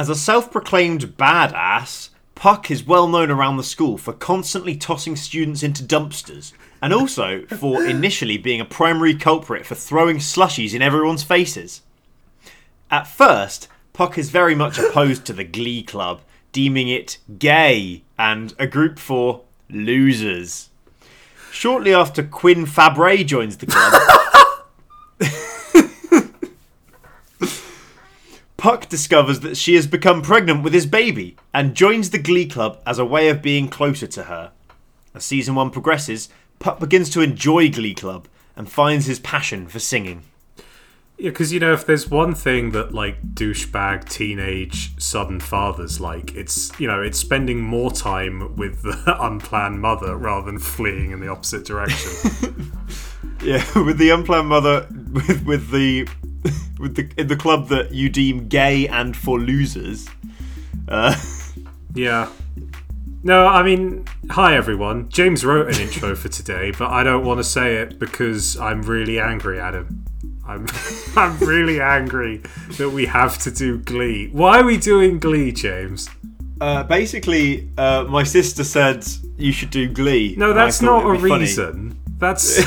As a self proclaimed badass, Puck is well known around the school for constantly tossing students into dumpsters, and also for initially being a primary culprit for throwing slushies in everyone's faces. At first, Puck is very much opposed to the Glee Club, deeming it gay and a group for losers. Shortly after Quinn Fabray joins the club, Puck discovers that she has become pregnant with his baby and joins the Glee Club as a way of being closer to her. As season 1 progresses, Puck begins to enjoy Glee Club and finds his passion for singing. Yeah, because you know, if there's one thing that like douchebag teenage sudden fathers like, it's you know, it's spending more time with the unplanned mother rather than fleeing in the opposite direction. Yeah, with the unplanned mother, with with the with the in the club that you deem gay and for losers. Uh, yeah. No, I mean, hi everyone. James wrote an intro for today, but I don't want to say it because I'm really angry at him. I'm I'm really angry that we have to do Glee. Why are we doing Glee, James? uh, basically, uh, my sister said you should do Glee. No, that's not a funny. reason. That's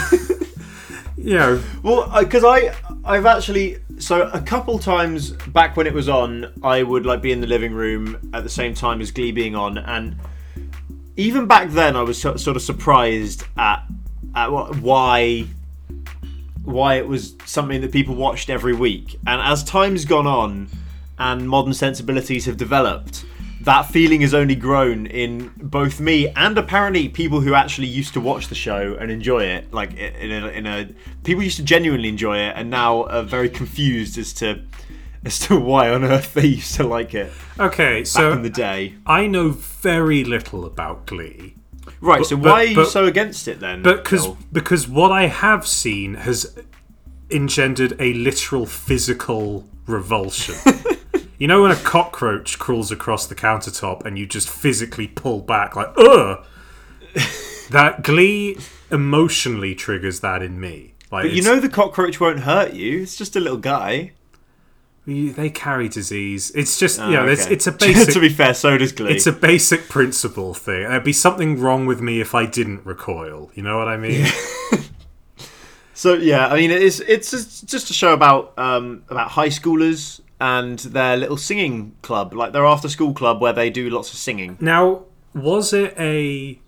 know, Well, because I I've actually so a couple times back when it was on, I would like be in the living room at the same time as Glee being on, and even back then, I was so- sort of surprised at at why why it was something that people watched every week. And as time's gone on, and modern sensibilities have developed. That feeling has only grown in both me and apparently people who actually used to watch the show and enjoy it. Like in a, in a people used to genuinely enjoy it, and now are very confused as to as to why on earth they used to like it okay. back So in the day. I know very little about Glee. Right. so but- why are you but- so against it then? Because Phil? because what I have seen has engendered a literal physical revulsion. you know when a cockroach crawls across the countertop and you just physically pull back like ugh. that Glee emotionally triggers that in me. Like But you know the cockroach won't hurt you. It's just a little guy. you- they carry disease. It's just Oh, you know it's okay. it's a basic to be fair, so does Glee. it's a basic principle thing. There'd be something wrong with me if I didn't recoil. You know what I mean? So yeah, I mean it's it's just- just a show about um, about high schoolers and their little singing club, like their after school club where they do lots of singing. Now, was it a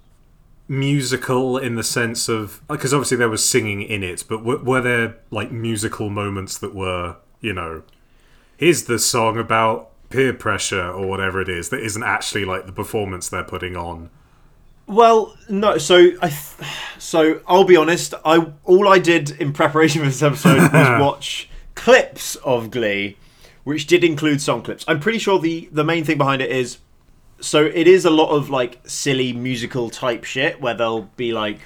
musical in the sense of because obviously there was singing in it, but w- were there like musical moments that were you know, here's the song about peer pressure or whatever it is that isn't actually like the performance they're putting on. Well, no. So I, th- so I'll be honest. I all I did in preparation for this episode was watch clips of Glee, which did include song clips. I'm pretty sure the the main thing behind it is, so it is a lot of like silly musical type shit where they'll be like,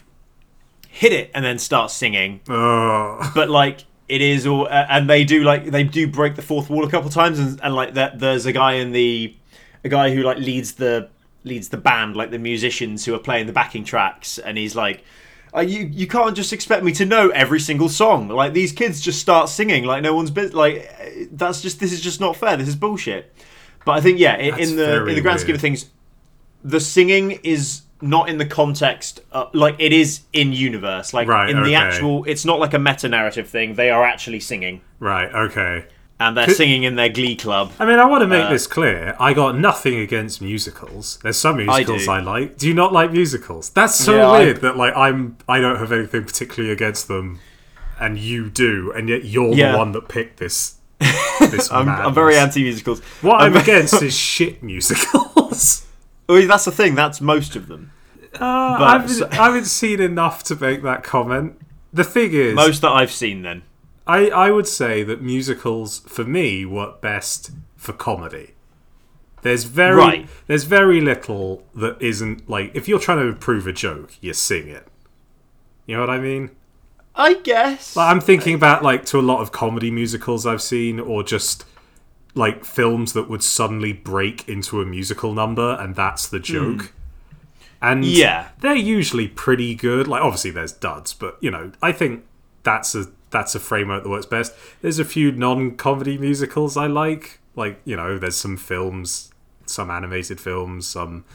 hit it and then start singing, but like it is all uh, and they do like they do break the fourth wall a couple times and, and like that there's a guy in the a guy who like leads the leads the band like the musicians who are playing the backing tracks and he's like uh, you you can't just expect me to know every single song. Like these kids just start singing like no one's been like that's just this is just not fair. This is bullshit. But i think yeah in, in the in the grand scheme of things the singing is not in the context uh, like it is in universe. Like Right, in the actual it's not like a meta narrative thing. They are actually singing. Right, okay. And they're singing in their glee club I mean, I want to make Uh, this clear. I got nothing against musicals. There's some musicals do. I, like. Do you not like musicals? That's so Yeah, I- weird that like I'm I don't have anything particularly against them, and you do, and yet you're Yeah. the one that picked this. This I'm, I'm very anti musicals What I'm against is shit musicals. well, that's the thing that's most of them Uh, I, haven't, I haven't seen enough to make that comment. The thing is, most that i've seen then I, I would say that musicals for me work best for comedy. There's very Right. there's very little that isn't like if you're trying to improve a joke, you sing it. You know what I mean? i guess Like, I'm thinking about like to a lot of comedy musicals I've seen, or just like films that would suddenly break into a musical number, and that's the joke. And Hmm. Yeah. they're usually pretty good. Like obviously there's duds, but you know I think that's a that's a framework that works best. There's a few non-comedy musicals I like, Like you know, there's some films, some animated films, some.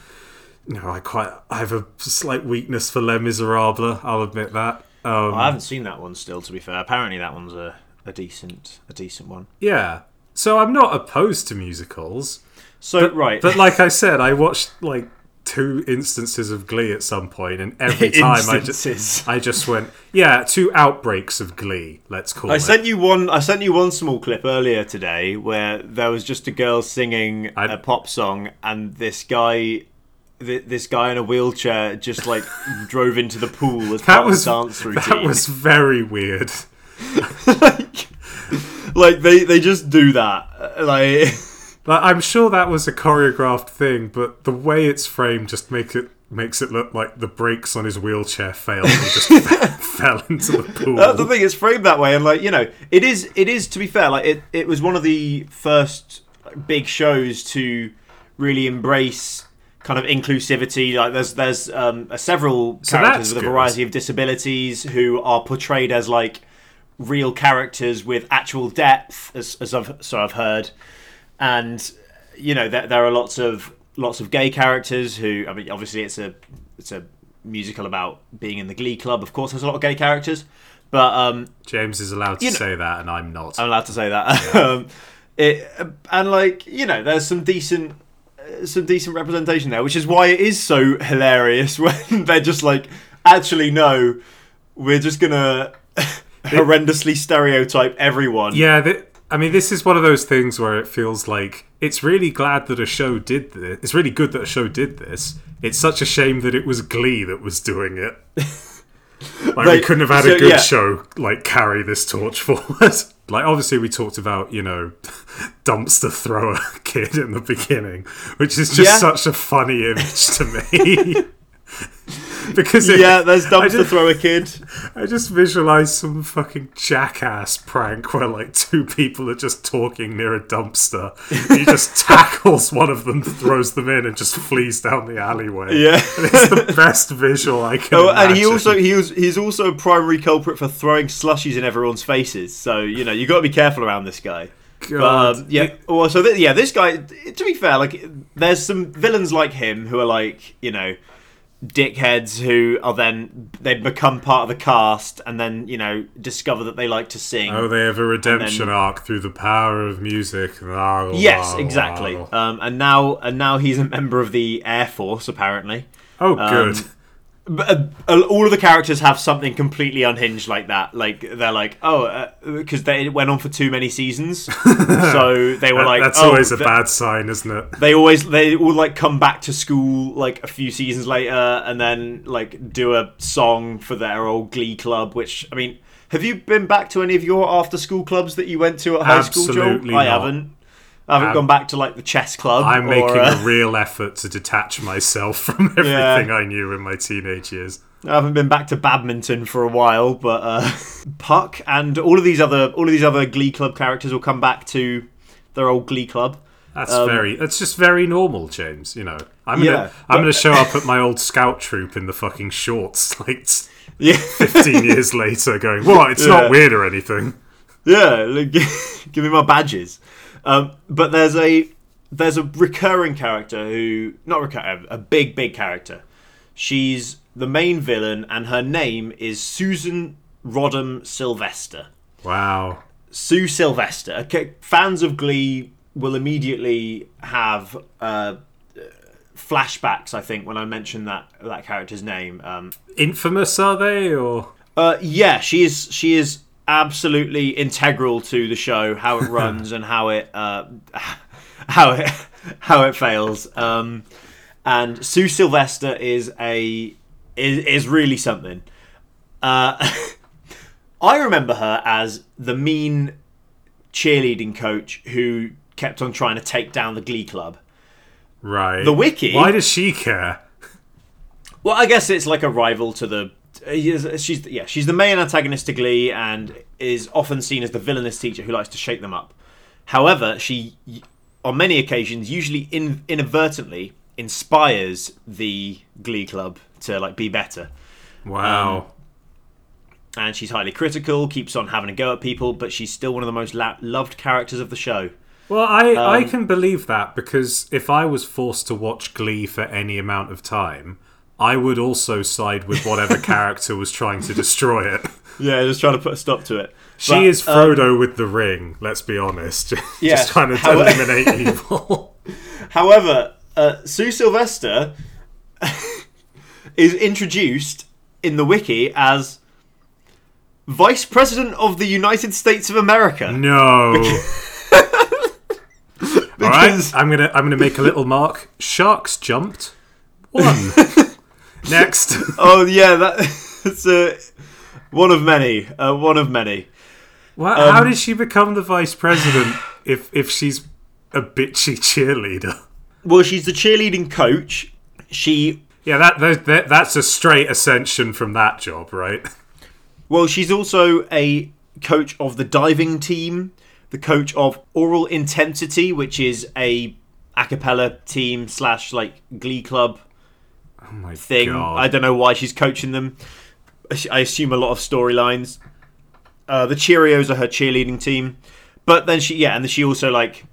You know, I quite I have a slight weakness for Les Miserables. I'll admit that. Um, I haven't seen that one still. To be fair, apparently that one's a, a decent a decent one. yeah, so I'm not opposed to musicals. So right, But like I said, I watched like two instances of Glee at some point, and every time I just I just went, yeah, two outbreaks of Glee. Let's call I it. sent you one. I sent you one small clip earlier today where there was just a girl singing a pop song, and this guy, th- this guy in a wheelchair, just like drove into the pool as part was of the dance routine. that was very weird. like, like they they just do that. Like, Like, I'm sure that was a choreographed thing, but the way it's framed just make it makes it look like the brakes on his wheelchair failed and just fell into the pool. that's the thing. It's framed that way, and like you know, it is. It is to be fair. Like it, it was one of the first big shows to really embrace kind of inclusivity. Like there's there's um, uh, several So characters with a good. variety of disabilities who are portrayed as like real characters with actual depth, as, as I've so I've heard, and you know there, there are lots of lots of gay characters who I mean obviously it's a it's a musical about being in the Glee Club. Of course, there's a lot of gay characters, but um, James is allowed to know- say that, and I'm not. I'm allowed to say that. um, it and like you know, there's some decent, uh, some decent representation there, which is why it is so hilarious when they're just like, actually no, we're just gonna horrendously stereotype everyone. Yeah, th- I mean, this is one of those things where it feels like it's really glad that a show did this. It's really good that a show did this. It's such a shame that it was Glee that was doing it. Like we couldn't have had so, a good yeah. show like carry this torch forward. like obviously we talked about you know dumpster thrower kid in the beginning, which is just Yeah. such a funny image to me. because it, Yeah, there's I dumpster just- thrower kid. I just visualize some fucking jackass prank where like two people are just talking near a dumpster. He just tackles one of them, throws them in, and just flees down the alleyway. Yeah. And it's the best visual I can. Oh, and he also he was he's also a primary culprit for throwing slushies in everyone's faces. So you know you got to be careful around this guy. But, God. um, yeah. Well, so th- yeah, this guy. To be fair, like there's some villains like him who are like you know dickheads who are then they become part of the cast and then you know discover that they like to sing. Oh, they have a redemption then- arc through the power of music. Yes, exactly. Um, and now and now he's a member of the Air Force apparently. Oh, good. Um, But uh, uh, all of the characters have something completely unhinged like that. Like they're like, oh, because they it went on for too many seasons, so they were like, that's oh, always a th- bad sign, isn't it? they always they all like come back to school like a few seasons later and then like do a song for their old glee club which i mean have you been back to any of your after school clubs that you went to at high school Absolutely i not. haven't i haven't Um, gone back to like the chess club I'm or, making uh, a real effort to detach myself from everything I knew in my teenage years. I haven't been back to badminton for a while, but uh, Puck and all of these other all of these other Glee Club characters will come back to their old Glee Club. That's Um, very. That's just very normal, James. You know, I'm gonna. Yeah, I'm but- gonna show up at my old scout troop in the fucking shorts, like Yeah, 15 years later, going, "What? It's Yeah. not weird or anything." yeah. like, Give me my badges. Um, but there's a there's a recurring character who not recurring a big big character. She's the main villain, and her name is Susan Rodham Sylvester. Wow. Sue Sylvester. Okay, fans of Glee will immediately have uh, flashbacks. I think when I mention that that character's name. Um, Infamous are they, or uh, yeah, she is. She is absolutely integral to the show, how it runs and how it uh, how it how it fails. Um, and Sue Sylvester is a is, is really something. Uh, I remember her as the mean cheerleading coach who kept on trying to take down the Glee Club. right? The wiki. Why does she care? Well, I guess it's like a rival to the. She's yeah, she's the main antagonist to Glee and is often seen as the villainous teacher who likes to shake them up. However, she, on many occasions, usually in, inadvertently, inspires the Glee Club to like be better. Wow. And she's highly critical, keeps on having a go at people, but she's still one of the most la- loved characters of the show. Well, I, I Um, can believe that because if I was forced to watch Glee for any amount of time, I would also side with whatever character was trying to destroy it. Yeah, just trying to put a stop to it. She But, is um, Frodo with the ring, let's be honest. Yeah, Just trying to eliminate evil. However, uh, Sue Sylvester is introduced in the wiki as Vice President of the United States of America. No. All right, Because- I'm gonna I'm gonna make a little mark. Sharks jumped. One. Next. Oh yeah, that's uh, one of many. Uh, one of many. Well, Um, how did she become the vice president if if she's a bitchy cheerleader? Well, she's the cheerleading coach. She Yeah, that, that, that that's a straight ascension from that job, right? well, she's also a coach of the diving team, the coach of Aural Intensity, which is a a cappella team slash like glee club Oh my thing. god! I don't know why she's coaching them. I assume a lot of storylines. Uh, the Cheerios are her cheerleading team, but then she yeah, and then she also like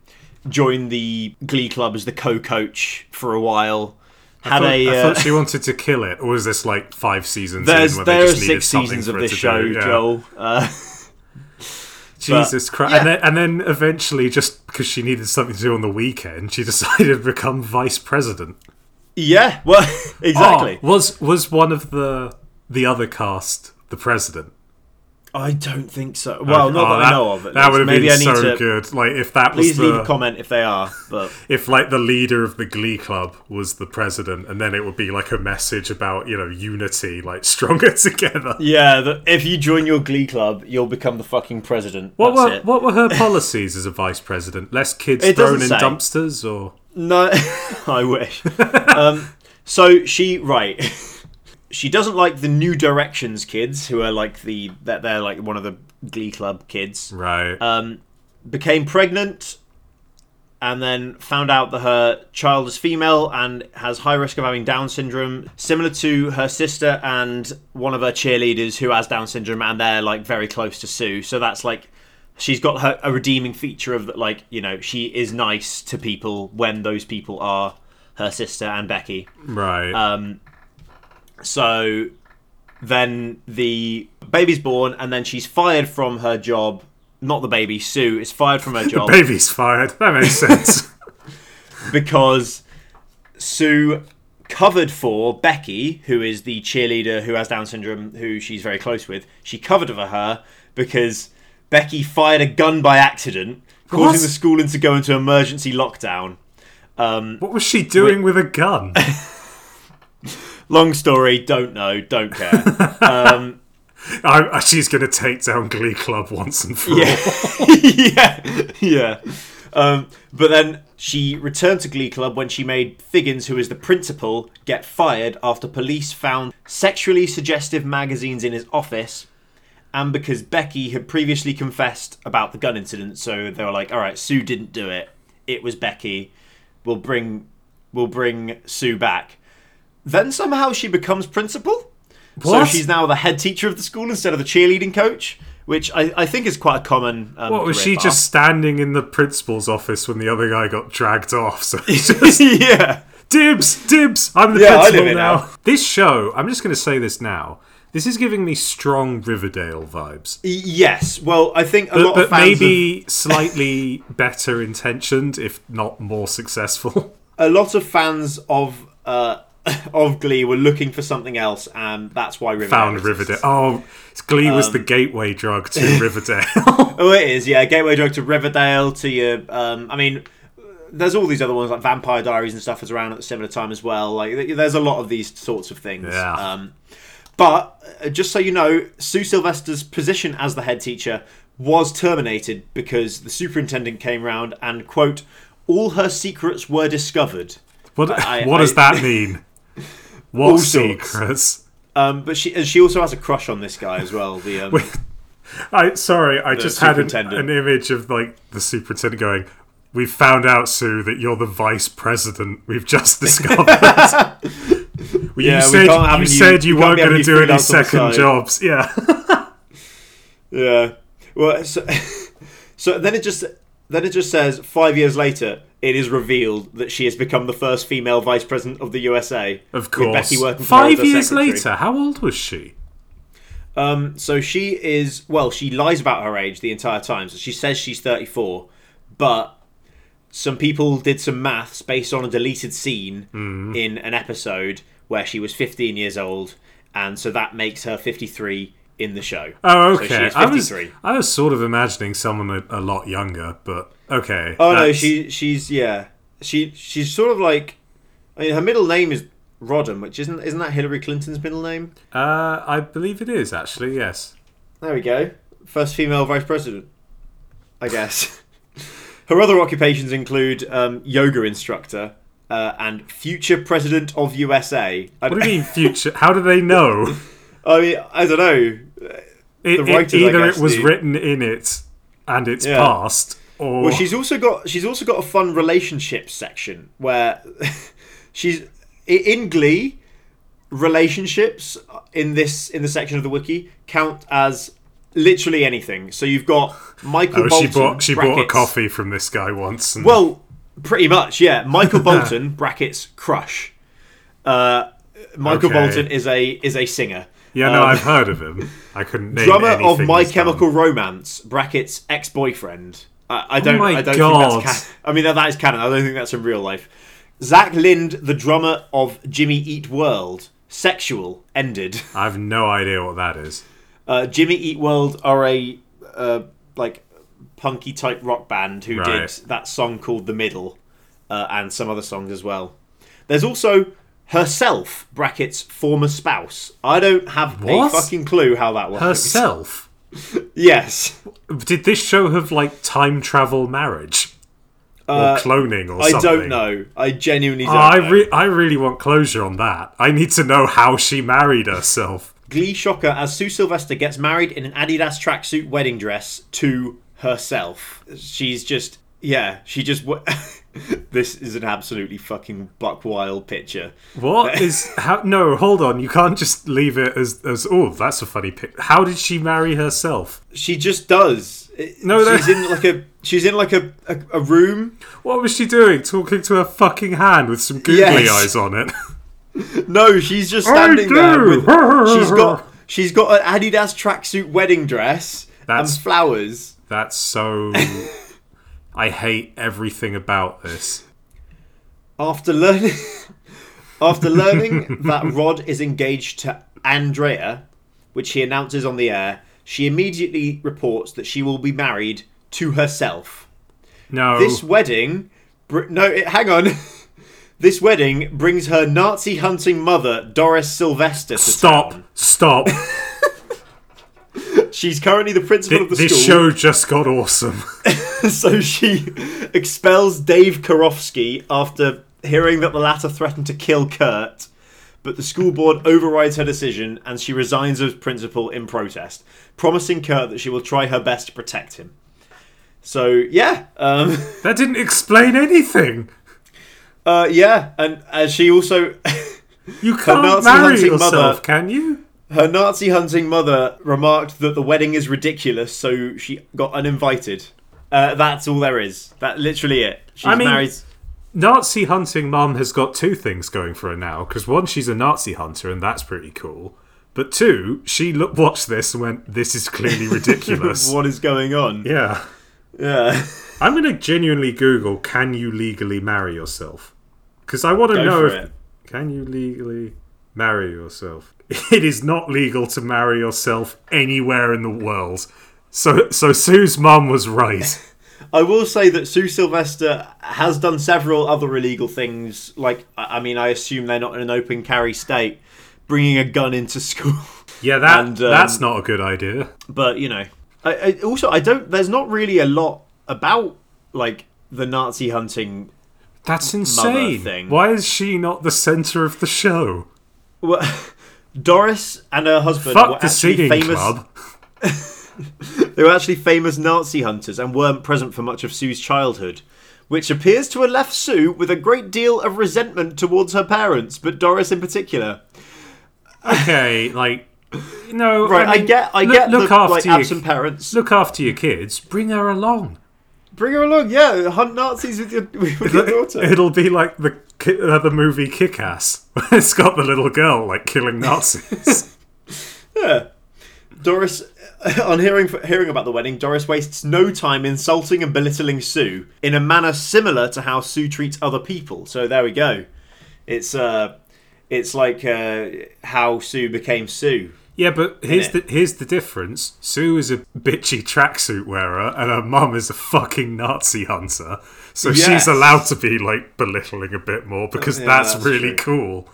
joined the Glee club as the co-coach for a while. Had I a thought, I uh, thought she wanted to kill it, or was this like five seasons? there's in there are just needed six seasons of this show? Yeah. Joel. Uh, Jesus Christ! yeah. And then and then eventually, just because she needed something to do on the weekend, she decided to become vice president. Yeah, well, exactly. Oh, was was one of the the other cast the president? I don't think so. Well, not Oh, that, I ah, know of. That least. would have Maybe been so to. good. Like if that Please was the leave a comment if they are. But if like the leader of the glee club was the president and then it would be like a message about you know unity like stronger together yeah, the, if you join your Glee club, you'll become the fucking president. what That's were it. what were her policies as a vice president less kids It thrown in say. dumpsters or No, I wish. um, so she right. She doesn't like the New Directions kids, who are like the that they're like one of the Glee Club kids. right Um, became pregnant, and then found out that her child is female and has high risk of having Down syndrome, similar to her sister and one of her cheerleaders who has Down syndrome, and they're like very close to Sue. So that's like she's got her a redeeming feature of that, like you know, she is nice to people when those people are her sister and Becky. right Um, so then the baby's born, and then she's fired from her job. Not the baby, Sue is fired from her job the baby's fired that makes sense because Sue covered for Becky, who is the cheerleader who has Down syndrome, who she's very close with. She covered for her because Becky fired a gun by accident, causing What? the school to go into emergency lockdown. Um, what was she doing with a gun long story, don't know, don't care. Um, I, she's gonna take down glee club once and for all yeah, yeah, yeah. Um, but then she returned to Glee Club when she made Figgins, who is the principal, get fired after police found sexually suggestive magazines in his office, and because Becky had previously confessed about the gun incident. So they were like, "All right, Sue didn't do it. It was Becky. We'll bring, we'll bring Sue back." Then somehow she becomes principal. So she's now the head teacher of the school instead of the cheerleading coach, which I, I think is quite a common. Um, what was she path. just standing in the principal's office when the other guy got dragged off so just yeah. Dibs, dibs. I'm the Yeah, principal now. now. This show, I'm just going to say this now. This is giving me strong Riverdale vibes, Yes. Well, I think a but, lot but of fans maybe slightly better intentioned, if not more successful. a lot of fans of uh, of Glee were looking for something else, and that's why Riverdale Found. Riverdale. Oh, Glee was Um, the gateway drug to Riverdale. Oh, it is. Yeah, gateway drug to Riverdale. To your, um, I mean, there's all these other ones like Vampire Diaries and stuff was around at the similar time as well. Like, there's a lot of these sorts of things. Yeah. Um, but uh, just so you know, Sue Sylvester's position as the head teacher was terminated because the superintendent came round and quote, all her secrets were discovered. what I- what does I- that mean? All What secrets? Um, but she and she also has a crush on this guy as well. The um, I sorry, I just had an, an image of like the superintendent going. We've found out, Sue, that you're the vice president. We've just discovered. Well, you Yeah, we said you said you we weren't going to do any freelance on the second jobs. Yeah. Yeah. Well, so, so then it just then it just says five years later, it is revealed that she has become the first female vice president of the USA. Of course. Becky working for her as Five years secretary. later, how old was she? Um, so she is well, she lies about her age the entire time. So she says she's 34, but some people did some maths based on a deleted scene Hmm. in an episode where she was 15 years old, and so that makes her 53 in the show. Oh, So okay. is I was I was sort of imagining someone a, a lot younger, but okay. Oh no, she she's yeah, she she's sort of like, I mean, her middle name is Rodham, which isn't isn't that Hillary Clinton's middle name? Uh, I believe it is actually. Yes. There we go. First female vice president, I guess. Her other occupations include um, yoga instructor uh, and future president of USA. What do you mean future? How do they know? I mean, I don't know. It, The it- writers, I either guess, it was do. written in it and it's Yeah. past, or Well, she's also got she's also got a fun relationships section where she's in Glee. Relationships in this in the section of the wiki count as literally anything. So you've got Michael oh, Bolton. she bought she bought a coffee from this guy once. And, Well, pretty much, yeah. Michael Bolton brackets crush. Uh, Michael Okay. Bolton is a is a singer. yeah, no, um, I've heard of him. I couldn't name Drummer of My Chemical done. Romance brackets ex boyfriend. I, I don't. Oh my I don't God. think that's. Ca- I mean, that, that is canon. I don't think that's in real life. Zach Lind, the drummer of Jimmy Eat World, sexual ended. I have no idea what that is. Uh, Jimmy Eat World are a uh, like punky type rock band who Right. did that song called The Middle uh, and some other songs as well. There's also herself brackets former spouse. I don't have What? a fucking clue how that works. Herself. Yes. Did this show have like time travel marriage or cloning or Uh, I something? don't know. I genuinely don't I know. re- I really want closure on that. I need to know how she married herself. Glee shocker as Sue Sylvester gets married in an Adidas tracksuit wedding dress to herself. She's just yeah, she just w- This is an absolutely fucking buck wild picture. What is how? No, hold on. You can't just leave it as as oh, that's a funny pic. How did she marry herself? She just does. No, she's in like a she's in like a, a, a room. What was she doing? Talking to her fucking hand with some googly Yes. eyes on it. No, she's just standing there with she's got she's got an Adidas tracksuit wedding dress That's- and flowers. That's so. I hate everything about this. After learning after learning that Rod is engaged to Andrea, which he announces on the air, she immediately reports that she will be married to herself. No, This wedding, br- no, it, hang on. this wedding brings her Nazi hunting mother Doris Sylvester to stop, town. stop. She's currently the principal Th- of the school. this school. show just got awesome. so she expels Dave Karofsky after hearing that the latter threatened to kill Kurt. But the school board overrides her decision and she resigns as principal in protest, promising Kurt that she will try her best to protect him. So yeah, um, that didn't explain anything. uh, yeah, and uh, she also You can't Nazi marry hunting yourself, mother- can you? Her Nazi hunting mother remarked that the wedding is ridiculous, so she got uninvited. Uh, that's all there is. That literally it. She's I mean- married. Nazi hunting mum has got two things going for her now. Because one, she's a Nazi hunter, and that's pretty cool. But two, she look, watched this and went, "This is clearly ridiculous." what is going on? yeah, Yeah. I'm gonna genuinely Google, "Can you legally marry yourself?" Because I want to know if it. can you legally marry yourself. It is not legal to marry yourself anywhere in the world. So, so Sue's mum was right. I will say that Sue Sylvester has done several other illegal things. Like, I mean, I assume they're not in an open carry state, bringing a gun into school. Yeah, that And, um, that's not a good idea. but you know, I, I, also I don't. There's not really a lot about like the Nazi hunting. That's insane. thing. Why is she not the center of the show? Well, Doris and her husband were the actually singing famous. club. They were actually famous Nazi hunters and weren't present for much of Sue's childhood, which appears to have left Sue with a great deal of resentment towards her parents, but Doris in particular. Okay, like no. Right, I, mean, get, I look, get look the after like your, absent parents. Look after your kids. Bring her along. Bring her along, yeah. Hunt Nazis with your with your daughter. It'll be like the uh, the movie Kick Ass. it's got the little girl like killing Nazis. Yeah. Doris, on hearing hearing about the wedding, Doris wastes no time insulting and belittling Sue in a manner similar to how Sue treats other people. So there we go. It's uh, it's like uh, how Sue became Sue. Yeah, but here's the here's the difference. Sue is a bitchy tracksuit wearer, and her mum is a fucking Nazi hunter. So Yes. she's allowed to be like belittling a bit more because Yeah, that's, that's really true. cool.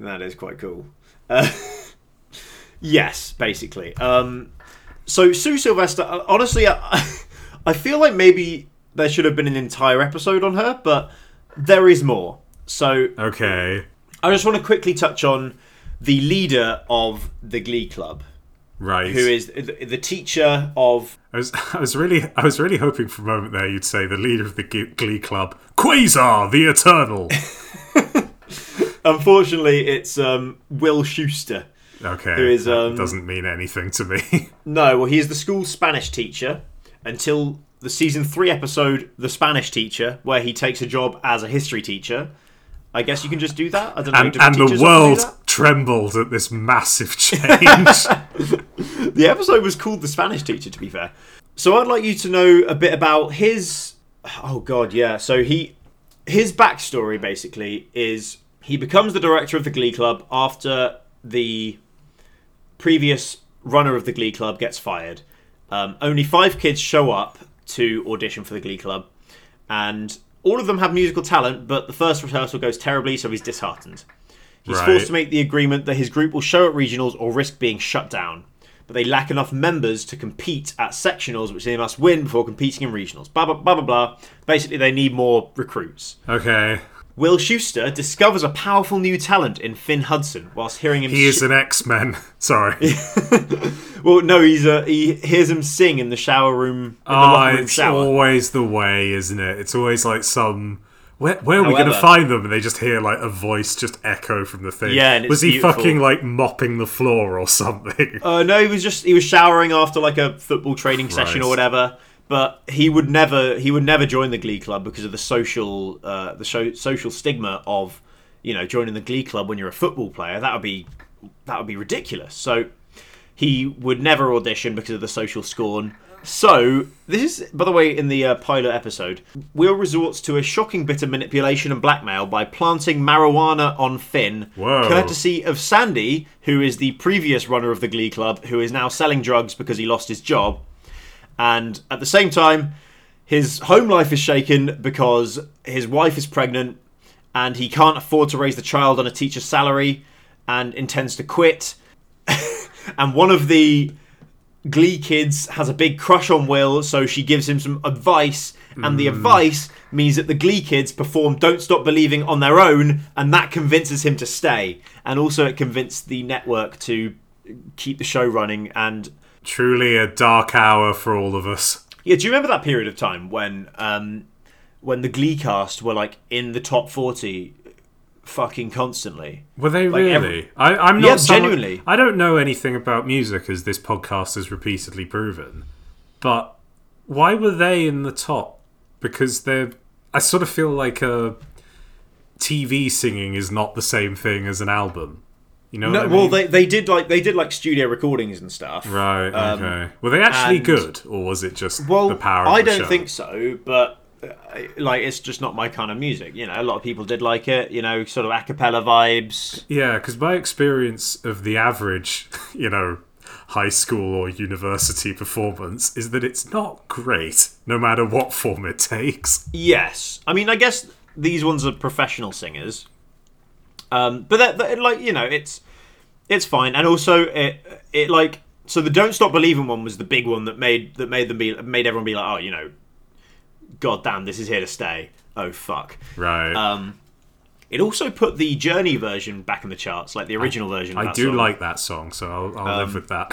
That is quite cool. Uh, yes, basically. Um, so Sue Sylvester, uh, honestly, I, I feel like maybe there should have been an entire episode on her, but there is more. So Okay, I just want to quickly touch on the leader of the Glee Club, right. who is the, teacher of. I was, I was really, I was really hoping for a moment there you'd say the leader of the Glee Club, Quasar the Eternal. Unfortunately, it's um, Will Schuester. Okay, Who is, um, doesn't mean anything to me. No, well, he is the school Spanish teacher until the season three episode, The Spanish Teacher, where he takes a job as a history teacher. I guess you can just do that. I don't know. and do and the teachers often do world? Trembled at this massive change. The episode was called The Spanish Teacher, to be fair. So I'd like you to know a bit about his. Oh God, yeah. So he, his backstory basically is he becomes the director of the Glee Club after the previous runner of the Glee Club gets fired. Um, only five kids show up to audition for the Glee Club, and all of them have musical talent, but the first rehearsal goes terribly, so he's disheartened. He's Right. forced to make the agreement that his group will show at regionals or risk being shut down. But they lack enough members to compete at sectionals, which they must win before competing in regionals. Blah, blah, blah, blah, blah. Basically, they need more recruits. okay, Will Schuester discovers a powerful new talent in Finn Hudson whilst hearing him. he is sh- an X Men. Sorry. well, no, he's uh, he hears him sing in the shower room. In the Oh, room it's shower. always the way, isn't it? It's always like some. Where, where are we going to find them? And they just hear like a voice just echo from the thing. Yeah, and it's was he beautiful. fucking like mopping the floor or something? Uh, no, he was just he was showering after like a football training session or whatever. But he would never he would never join the Glee Club because of the social uh, the so- social stigma of you know joining the Glee Club when you're a football player. That would be that would be ridiculous. So he would never audition because of the social scorn. So this is, by the way, in the uh, pilot episode, Will resorts to a shocking bit of manipulation and blackmail by planting marijuana on Finn, Whoa. courtesy of Sandy, who is the previous runner of the Glee Club, who is now selling drugs because he lost his job. And at the same time, his home life is shaken because his wife is pregnant and he can't afford to raise the child on a teacher's salary and intends to quit. and one of the Glee kids has a big crush on Will, so she gives him some advice, and the advice means that the Glee kids perform Don't Stop Believing on their own, and that convinces him to stay. And also, it convinced the network to keep the show running. And Truly a dark hour for all of us. yeah, do you remember that period of time when um, when the Glee cast were like in the top 40 fucking constantly? Were they Like really? every- I, I'm not Yeah, someone- genuinely. I don't know anything about music, as this podcast has repeatedly proven. But why were they in the top? Because they're. I sort of feel like a TV singing is not the same thing as an album. You know? No, what I well, they, they did like they did like studio recordings and stuff. Right. Um, Okay. Were they actually and- good, or was it just Well, the power? Of I don't show? think so, but like it's just not my kind of music. You know, a lot of people did like it. You know, sort of a cappella vibes. Yeah, because my experience of the average, you know, high school or university performance is that it's not great, no matter what form it takes. Yes, I mean, I guess these ones are professional singers, um, but that, that like you know, it's it's fine, and also it it like so the "Don't Stop Believing" one was the big one that made that made them be made everyone be like, oh, you know, god damn, this is here to stay. Oh fuck. Right. Um, it also put the Journey version back in the charts, like the original version. Of I do song. like that song, so I'll, I'll live Um, with that.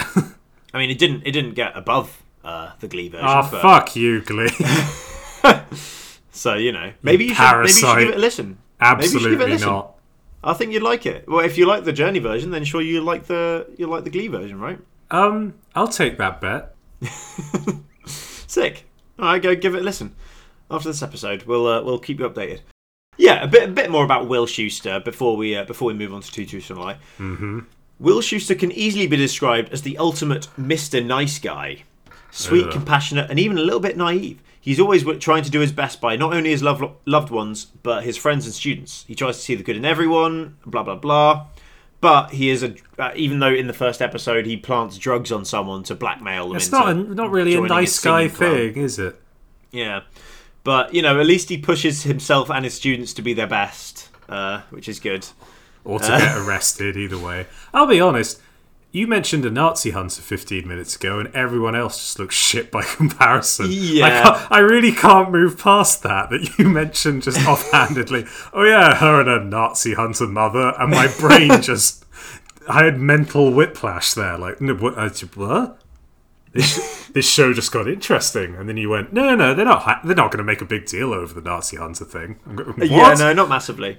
I mean, it didn't it didn't get above uh, the Glee version. Ah, but, fuck you, Glee. So you know, maybe you, should maybe you should give it a listen. Maybe you should give it a Absolutely listen. not. I think you'd like it. Well, if you like the Journey version, then sure you like the you like the Glee version, right? Um, I'll take that bet. Sick. All right, go give it a listen after this episode. We'll uh, we'll keep you updated. Yeah, a bit a bit more about Will Schuester before we uh, before we move on to Two Truths and a Lie. Mm-hmm. Will Schuester can easily be described as the ultimate Mister Nice Guy, sweet, Ugh. compassionate, and even a little bit naive. He's always trying to do his best by not only his loved loved ones but his friends and students. He tries to see the good in everyone. Blah blah blah. But he is a uh, even though in the first episode he plants drugs on someone to blackmail them. It's not a, not really a nice guy singing club. thing, is it? Yeah, but you know, at least he pushes himself and his students to be their best, uh, which is good. Or to get arrested, either way. I'll be honest. You mentioned a Nazi hunter 15 minutes ago, and everyone else just looks shit by comparison. I, Yeah. can't, I really can't move past that, that you mentioned just offhandedly. Oh, yeah, her and her Nazi hunter mother, and my brain just. I had mental whiplash there. Like, what? This, this show just got interesting, and then you went, no, no, they're not. ha- They're not going to make a big deal over the Nazi hunter thing. What? Yeah, no, not massively.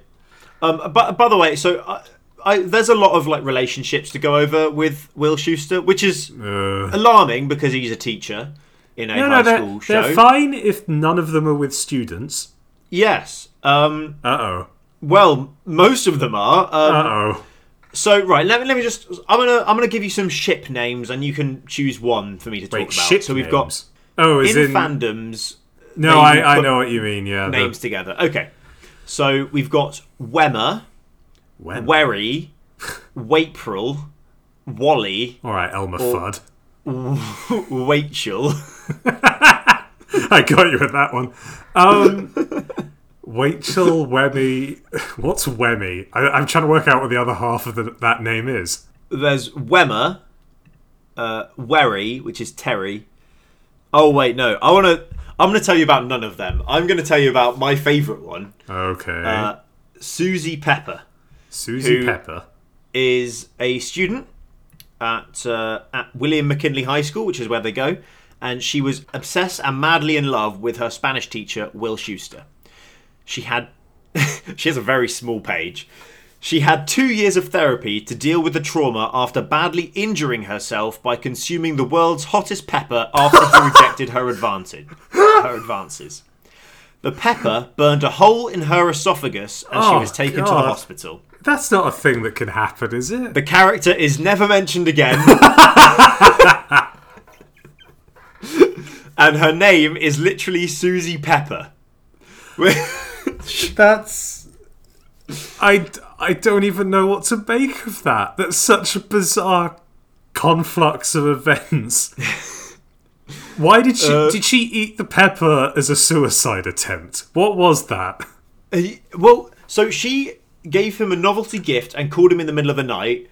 Um, but by the way, so I, I, there's a lot of like relationships to go over with Will Schuester, which is Uh, alarming because he's a teacher in a no, high no, they're, school show. they're fine if none of them are with students. Yes. Um, Uh oh. well, most of them are. Um, Uh oh. So right, let me let me just. I'm gonna I'm gonna give you some ship names, and you can choose one for me to talk Wait, about. ship so we've names? Oh, got is in, in. fandoms no, I, I know what you mean, yeah. the- names together. Okay, so we've got Wemmer, When? Werry, Wapril, Wally, Alright, Elmer Fudd. Rachel. I got you with that one. Um. Rachel Wemmy. What's Wemmy? I, I'm trying to work out what the other half of the, that name is. There's Wemmer, uh, Werry, which is Terri. Oh wait, no. I want to. I'm going to tell you about none of them. I'm going to tell you about my favourite one, Okay. uh, Susie Pepper. Susie Pepper. is a student at uh, at William McKinley High School, which is where they go, and she was obsessed and madly in love with her Spanish teacher, Will Schuester. She had she has a very small page. She had two years of therapy to deal with the trauma after badly injuring herself by consuming the world's hottest pepper after he rejected her advantage, her advances. The pepper burned a hole in her esophagus and she Oh, was taken to the hospital. That's not a thing that can happen, is it? The character is never mentioned again. and her name is literally Susie Pepper. That's. I, I don't even know what to make of that. That's such a bizarre conflux of events. Why did she Uh, did she eat the pepper as a suicide attempt? What was that? Uh, well, so she gave him a novelty gift and called him in the middle of the night.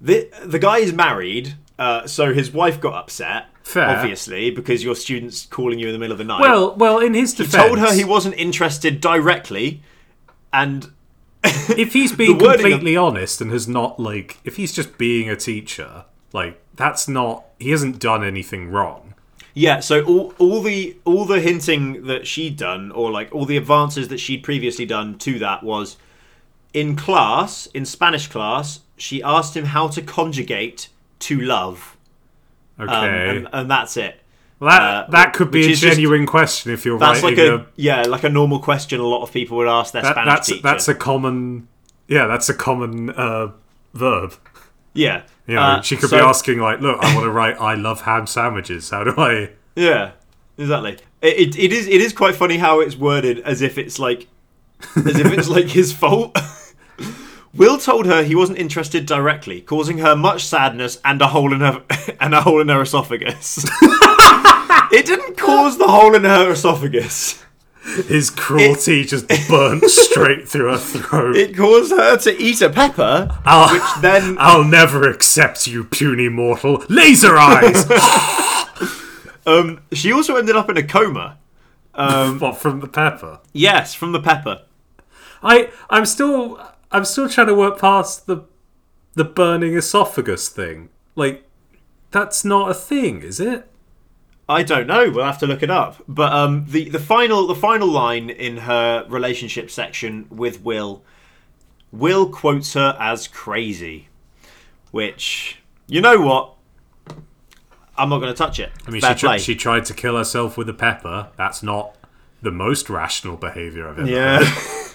The, the guy is married, uh, so his wife got upset. Fair. Obviously, because your student's calling you in the middle of the night. Well, well, in his defense, he told her he wasn't interested directly, and if he's being wording of- completely honest and has not like if he's just being a teacher, like that's not he hasn't done anything wrong. Yeah, so all all the all the hinting that she'd done, or like all the advances that she'd previously done to that was in class, in Spanish class, she asked him how to conjugate to love. Okay. Um, and, and that's it. well, that uh, that could be a is just- genuine question if you're That's like writing a, yeah, like a normal question a lot of people would ask their that, Spanish that's teacher. that's a common yeah that's a common uh, verb. yeah. You know, Uh, she could so- be asking like, "Look, I want to write I love ham sandwiches. How do I?" Yeah, exactly. It, it, it is it is quite funny how it's worded as if it's like as if it's like his fault. Will told her he wasn't interested directly, causing her much sadness and a hole in her and a hole in her esophagus. it didn't cause the hole in her esophagus. His cruelty just burnt straight through her throat. It caused her to eat a pepper, I'll, which then I'll never accept you, puny mortal. Laser eyes. um, she also ended up in a coma. what from the pepper? Yes, from the pepper. I I'm still I'm still trying to work past the the burning esophagus thing. Like that's not a thing, is it? I don't know. We'll have to look it up. But um, the the final the final line in her relationship section with Will, Will quotes her as crazy, which you know what. I'm not going to touch it. I mean, she, tri- she tried to kill herself with a pepper. That's not the most rational behaviour I've ever Yeah.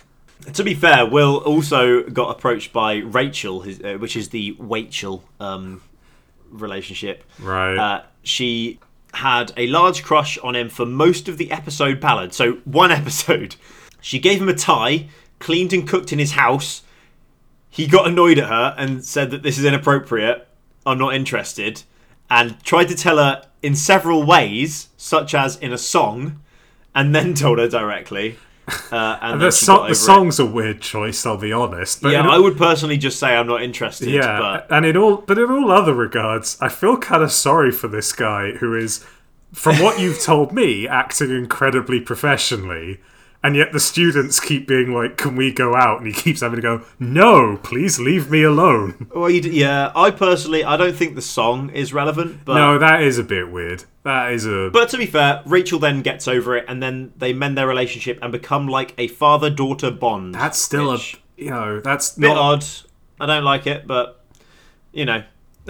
to be fair, Will also got approached by Rachel, his, uh, which is the Wachel um, relationship. Right. Uh, she had a large crush on him for most of the episode ballad. So one episode, she gave him a tie, cleaned and cooked in his house. He got annoyed at her and said that this is inappropriate. I'm not interested, and tried to tell her in several ways, such as in a song, and then told her directly. Uh, and then the, so- the it. song's a weird choice, I'll be honest. But Yeah, I would personally just say I'm not interested. yeah, but and in all, but in all other regards, I feel kind of sorry for this guy who is, from what you've told me, acting incredibly professionally, and yet the students keep being like, "Can we go out?" And he keeps having to go, "No, please leave me alone." well, you d- yeah, I personally I don't think the song is relevant. But No, that is a bit weird. That is a But to be fair, Rachel then gets over it, and then they mend their relationship and become like a father-daughter bond. that's still which- a you know that's bit not odd. I don't like it, but you know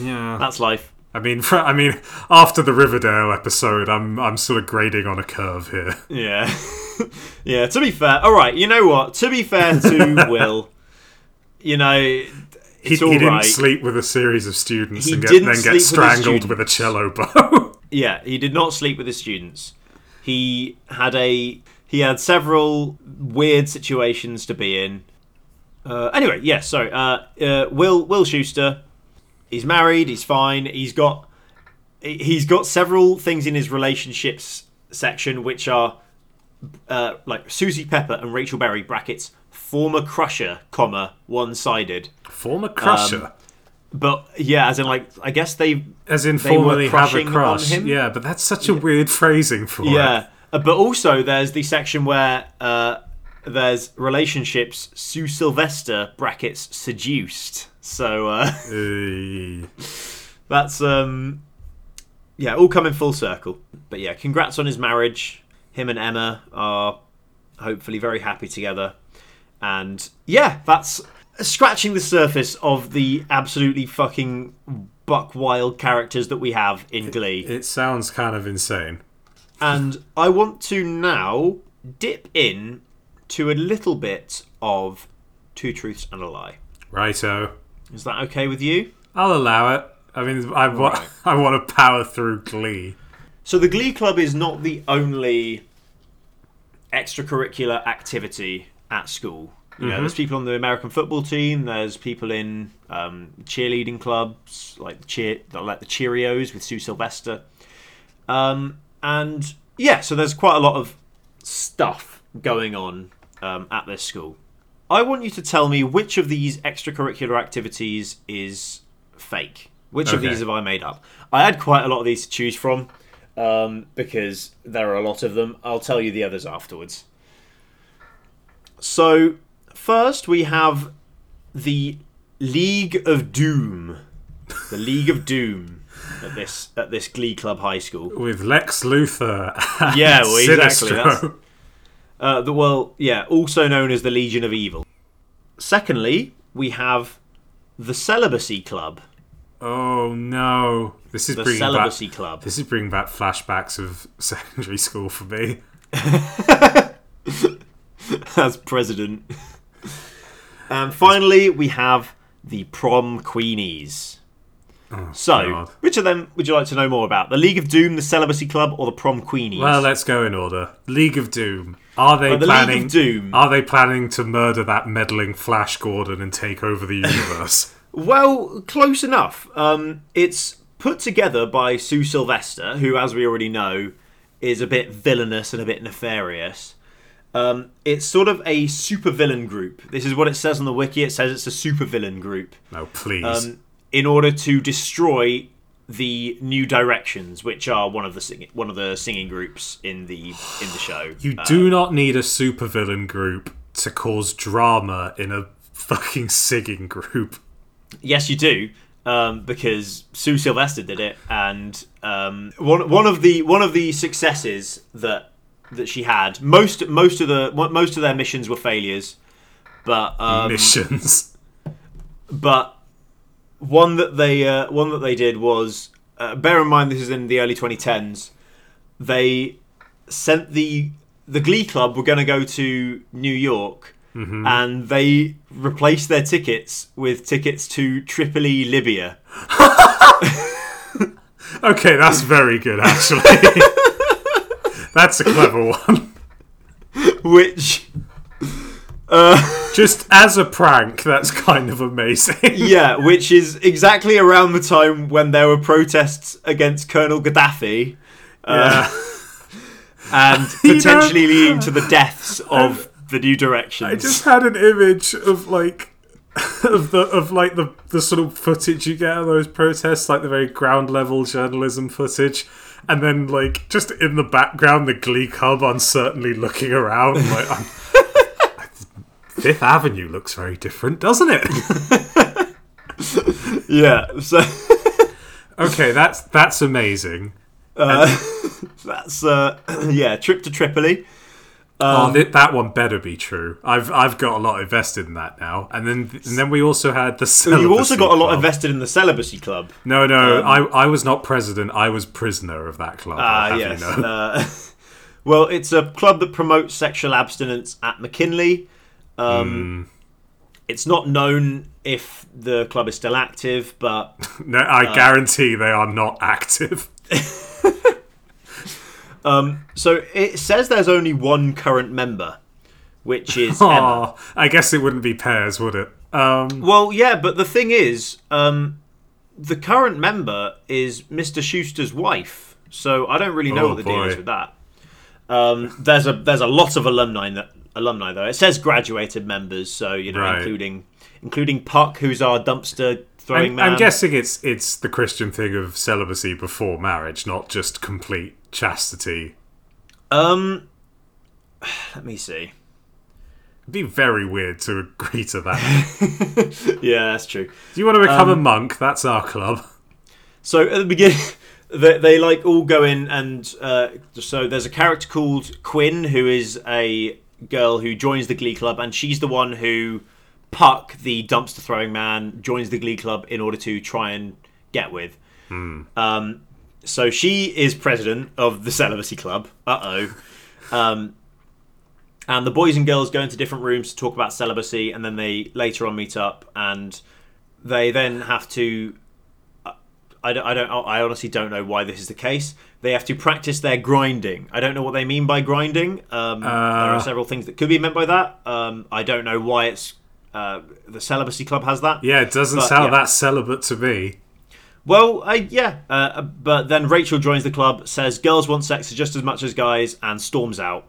yeah. that's life. I mean, fr- I mean, after the Riverdale episode, I'm I'm sort of grading on a curve here. Yeah, yeah. To be fair, all right. You know what? To be fair to Will, you know, He, it's he all didn't right. sleep with a series of students He and get, then get strangled with, a cello bow. Yeah, he did not sleep with his students. He had a he had several weird situations to be in. Uh, anyway, yeah. Sorry, uh, uh, Will Will Schuester. He's married. He's fine. He's got he- he's got several things in his relationships section which are uh, like Suzy Pepper and Rachel Berry brackets former crusher comma one sided. Former crusher, But yeah, as in like I guess they as in they formerly have a crush. him? Yeah, but that's such a weird phrasing for it. Yeah, Uh, but also there's the section where uh, there's relationships. Sue Sylvester brackets seduced. So uh, that's um, yeah, all coming full circle. But yeah, congrats on his marriage. Him and Emma are hopefully very happy together. And yeah, that's scratching the surface of the absolutely fucking buck wild characters that we have in Glee. it sounds kind of insane. And I want to now dip in to a little bit of Two Truths and a Lie. Righto. Is that okay with you? I'll allow it. I mean, I, wa- Right. I want to power through Glee. So the Glee Club is not the only extracurricular activity at school. You know, there's people on the American football team. There's people in um, cheerleading clubs, like the cheer, like the Cheerios with Sue Sylvester. Um, and yeah, so there's quite a lot of stuff going on um, at this school. I want you to tell me which of these extracurricular activities is fake. Which of these have I made up? I had quite a lot of these to choose from um, because there are a lot of them. I'll tell you the others afterwards. So, first we have the League of Doom. The League of Doom at this at this Glee Club High School. With Lex Luthor. and Yeah, well, exactly, Sinestro. Uh, the well, yeah, also known as the Legion of Evil. Secondly, we have the Celibacy Club. Oh no! This is The bringing Celibacy back. Club. This is bringing back flashbacks of secondary school for me. as president. And finally, we have the Prom Queenies. So, Oh, God. which of them would you like to know more about? The League of Doom, the Celibacy Club, or the Prom Queenies? Well, let's go in order. League of Doom. Are they Well, the planning? League of Doom. Are they planning to murder that meddling Flash Gordon and take over the universe? Well, close enough. Um, it's put together by Sue Sylvester, who, as we already know, is a bit villainous and a bit nefarious. Um, it's sort of a supervillain group. This is what it says on the wiki. It says it's a supervillain group. Oh, please. um, in order to destroy the New Directions, which are one of the sing- one of the singing groups in the in the show. you Uh, do not need a supervillain group to cause drama in a fucking singing group. yes, you do, um, because Sue Sylvester did it, and um, one one of the one of the successes that that she had most most of the most of their missions were failures, but um, Missions. but one that they uh, one that they did was uh, bear in mind this is in the early 2010s. They sent the the Glee Club were going to go to New York, and they replaced their tickets with tickets to Tripoli, Libya. Okay, that's very good, actually. that's a clever one. Which, Uh, just as a prank, that's kind of amazing. yeah, which is exactly around the time when there were protests against Colonel Gaddafi. Uh, yeah. and You know- potentially leading to the deaths of the New Directions. I just had an image of like of the of like the the sort of footage you get of those protests, like the very ground level journalism footage, and then like just in the background the Glee Club uncertainly looking around, like I'm, Fifth Avenue looks very different, doesn't it? yeah, so okay, that's that's amazing. that's uh, yeah, trip to Tripoli. oh, that one better be true. I've I've got a lot invested in that now, and then and then we also had the. You also got a lot invested in the celibacy club. No, no, I I was not president. I was prisoner of that club. Ah, yes. you know. Uh, well, it's a club that promotes sexual abstinence at McKinley. Um, It's not known if the club is still active, but No, I guarantee they are not active. so it says there's only one current member, which is Emma. Oh, I guess it wouldn't be pairs, would it? Um, Well, yeah, but the thing is, um, the current member is Mr. Schuester's wife, so I don't really know Oh, what the deal is with that. Um, there's a there's a lot of alumni that, alumni though. It says graduated members, so you know, Right. including including Puck, who's our dumpster throwing I'm, man. I'm guessing it's it's the Christian thing of celibacy before marriage, not just complete chastity. Um, let me see. It'd be very weird to agree to that. Yeah, that's true. Do you want to become Um, a monk? That's our club. So at the beginning, they, they like all go in, and uh, so there's a character called Quinn who is a girl who joins the Glee Club, and she's the one who Puck, the dumpster throwing man, joins the Glee Club in order to try and get with. Um, so she is president of the Celibacy Club. Uh oh. Um, and the boys and girls go into different rooms to talk about celibacy, and then they later on meet up, and they then have to I don't, I don't I honestly don't know why this is the case. They have to practice their grinding. I don't know what they mean by grinding. Um, there Uh. are several things that could be meant by that. Um, I don't know why it's uh, the celibacy club has that. Yeah, it doesn't But, sound yeah. that celibate to me. Well, I, yeah, uh, but then Rachel joins the club, says girls want sex just as much as guys, and storms out.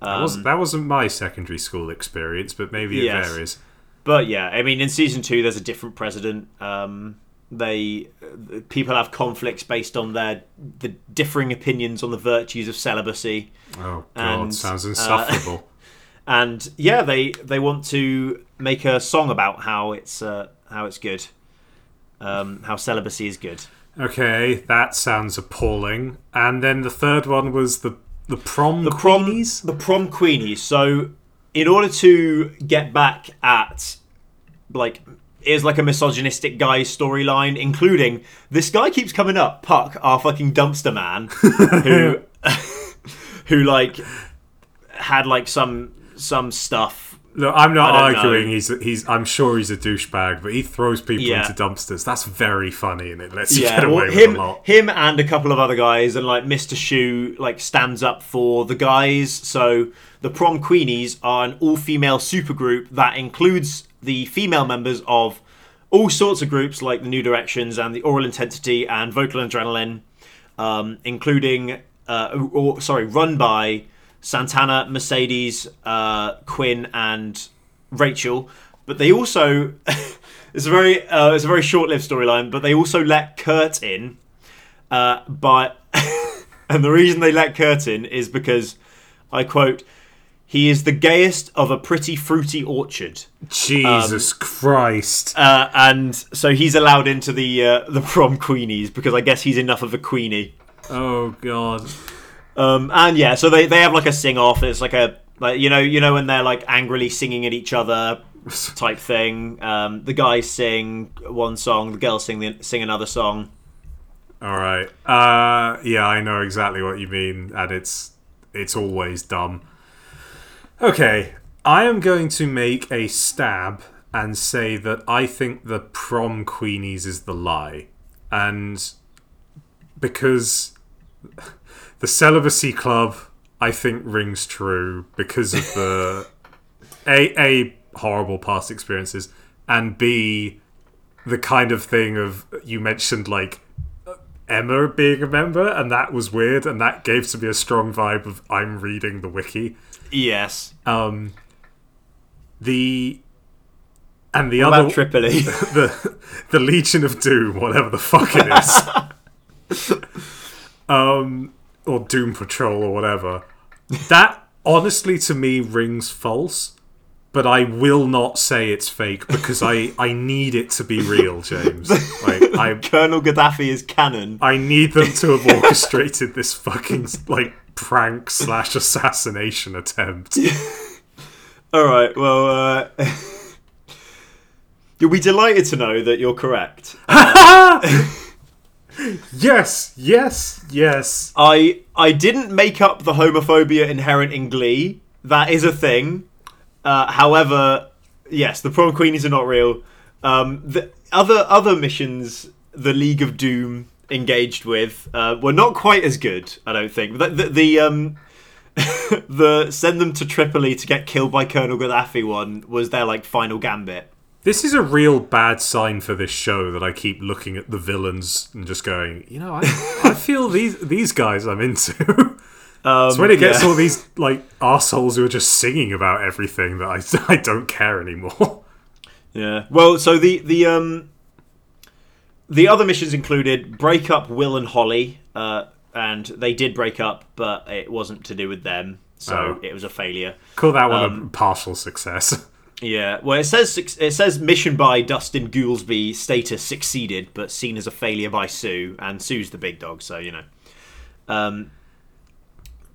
That, was, that wasn't my secondary school experience, but maybe it Yes. varies. But yeah, I mean, in season two, there's a different president. Um, they uh, people have conflicts based on their the differing opinions on the virtues of celibacy. Oh god, And, sounds uh, insufferable. and yeah, they they want to make a song about how it's uh, how it's good, um, how celibacy is good. okay, that sounds appalling. And then the third one was the the prom The prom, queenies? the prom queenies. So, in order to get back at like. Is like a misogynistic guy storyline, including this guy keeps coming up, Puck, our fucking dumpster man, who, who like had like some some stuff Look, I'm not arguing. know. He's he's. I'm sure he's a douchebag, but he throws people Yeah. into dumpsters. That's very funny, and it lets you yeah, get away well, with him, a lot. him, and a couple of other guys, and like Mr. Schue, like stands up for the guys. So the prom queenies are an all-female supergroup that includes the female members of all sorts of groups, like the New Directions and the Aural Intensity and Vocal Adrenaline, um, including, uh, or sorry, run by Santana, Mercedes, uh, Quinn, and Rachel. But they also it's a very uh, it's a very short-lived storyline. But they also let Kurt in, uh, but and the reason they let Kurt in is because I quote. He is the gayest of a pretty fruity orchard, Jesus Christ! uh, and so he's allowed into the uh, the prom queenies because I guess he's enough of a queenie. Oh god. Um, and yeah, so they, they have like a sing off. It's like a like you know you know when they're like angrily singing at each other type thing. Um, the guys sing one song, the girls sing the, sing another song. All right. Uh, yeah, I know exactly what you mean, and it's it's always dumb. Okay, I am going to make a stab and say that I think the prom queenies is the lie, and because the celibacy club I think rings true because of the a a horrible past experiences and b the kind of thing of you mentioned like Emma being a member and that was weird and that gave to me a strong vibe of I'm reading the wiki. Yes. Um the and the What other Tripoli? the the Legion of Doom, whatever the fuck it is. um or Doom Patrol or whatever. That honestly to me rings false, but I will not say it's fake because I I need it to be real, James. Like I Colonel Gaddafi is canon. I need them to have orchestrated this fucking like prank slash assassination attempt. All right. Well, uh, you'll be delighted to know that you're correct. Yes, yes, yes. I I didn't make up the homophobia inherent in Glee. That is a thing. Uh, however, yes, the prom queenies are not real. Um, the other other missions, the League of Doom engaged with, uh, were not quite as good. I don't think. The the, the um. the send them to Tripoli to get killed by Colonel Gaddafi one was their like final gambit. This is a real bad sign for this show that I keep looking at the villains and just going, you know, I, I feel these these guys I'm into. Um, it's when it gets yeah. all these like assholes who are just singing about everything that I, I don't care anymore. Yeah. Well, so the the um the other missions included break up Will and Holly, uh, and they did break up, but it wasn't to do with them, so Oh. it was a failure. Call that one a Um, partial success. Yeah. Well, it says it says mission by Dustin Goolsby status succeeded, but seen as a failure by Sue, and Sue's the big dog, so you know. Um,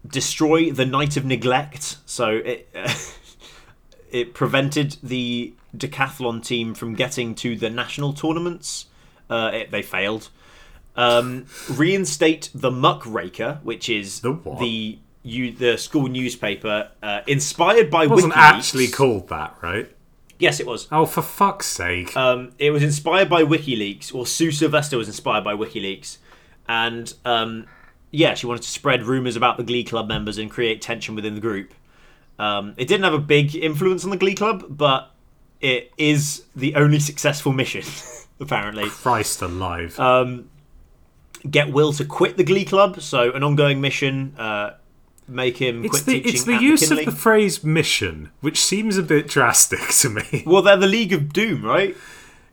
destroy the Night of Neglect. So it it prevented the decathlon team from getting to the national tournaments. Uh, it, they failed. Um, reinstate the Muckraker, which is The the you the school newspaper uh, inspired by It wasn't WikiLeaks. actually called that, right? Yes, it was. Oh, for fuck's sake. Um, it was inspired by WikiLeaks, or Sue Sylvester was inspired by WikiLeaks, and um, yeah, she wanted to spread rumors about the Glee Club members and create tension within the group. Um, it didn't have a big influence on the Glee Club, but it is the only successful mission, apparently. Christ alive. Um, get Will to quit the Glee Club, so an ongoing mission. Uh, make him it's quit the teaching it's the use McKinley. of the phrase mission, which seems a bit drastic to me. Well, they're the League of Doom, right?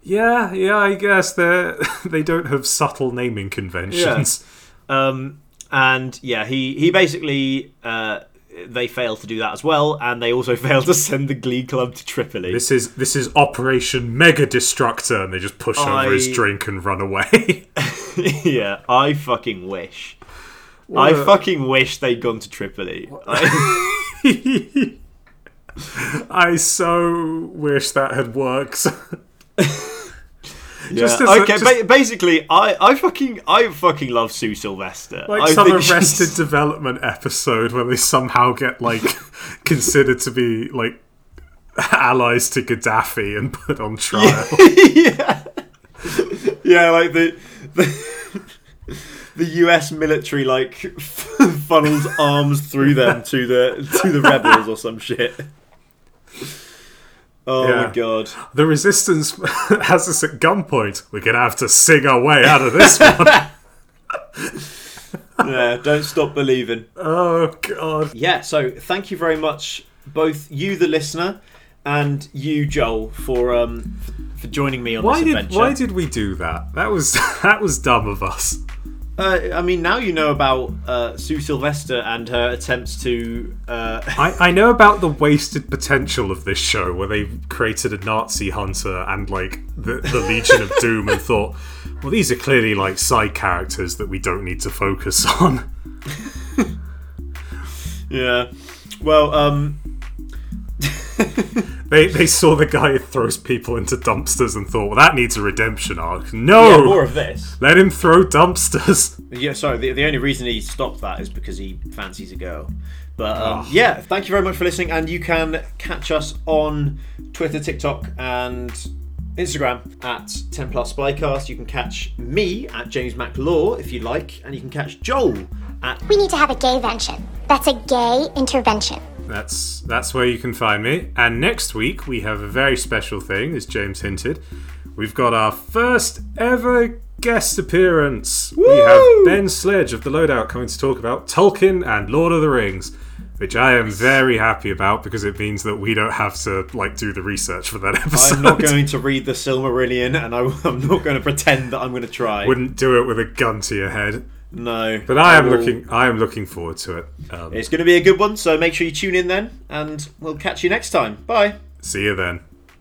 Yeah, yeah, I guess they they don't have subtle naming conventions. Um, and yeah, he he basically uh, they failed to do that as well, and they also failed to send the Glee Club to Tripoli. This is this is Operation Mega Destructor, and they just push over his drink and run away. yeah, I fucking wish. I fucking wish they'd gone to Tripoli. I- I so wish that had worked. yeah. Just as a- okay, just- ba- basically, I, I fucking I fucking love Sue Sylvester. like I some think she's- Arrested Development episode where they somehow get like considered to be like allies to Gaddafi and put on trial. yeah, yeah, like the the, the U.S. military like funnels arms through them to the to the rebels or some shit. Oh Yeah. my god! The resistance has us at gunpoint. We're gonna have to sing our way out of this one. Yeah, don't stop believing. oh god. Yeah, so thank you very much, both you, the listener, and you, Joel, for um for, joining me on Why this did adventure. why did we do that? That was that was dumb of us. Uh, I mean, now you know about uh, Sue Sylvester and her attempts to. Uh, I, I know about the wasted potential of this show where they created a Nazi hunter and like the, the Legion of Doom and thought, well, these are clearly like side characters that we don't need to focus on. yeah. Well, um. They They they saw the guy who throws people into dumpsters and thought, well, that needs a redemption arc. No, Yeah, more of this. let him throw dumpsters. Yeah, sorry. The, the only reason he stopped that is because he fancies a girl. But um, yeah, thank you very much for listening, and you can catch us on Twitter, TikTok, and Instagram at 10 Plus Spycast. You can catch me at James McLaw if you like, and you can catch Joel at We need to have a gay vention. That's a gay intervention. That's that's where you can find me. And next week we have a very special thing, as James hinted. We've got our first ever guest appearance. We have Ben Sledge of the Loadout coming to talk about Tolkien and Lord of the Rings, which I am very happy about because it means that we don't have to like do the research for that episode. I'm not going to read the Silmarillion, and I, am not going to pretend that I'm going to try. Wouldn't do it with a gun to your head. No, But I am looking. I am looking forward to it. Um, It's going to be a good one, so make sure you tune in then, and we'll catch you next time. Bye. see you then.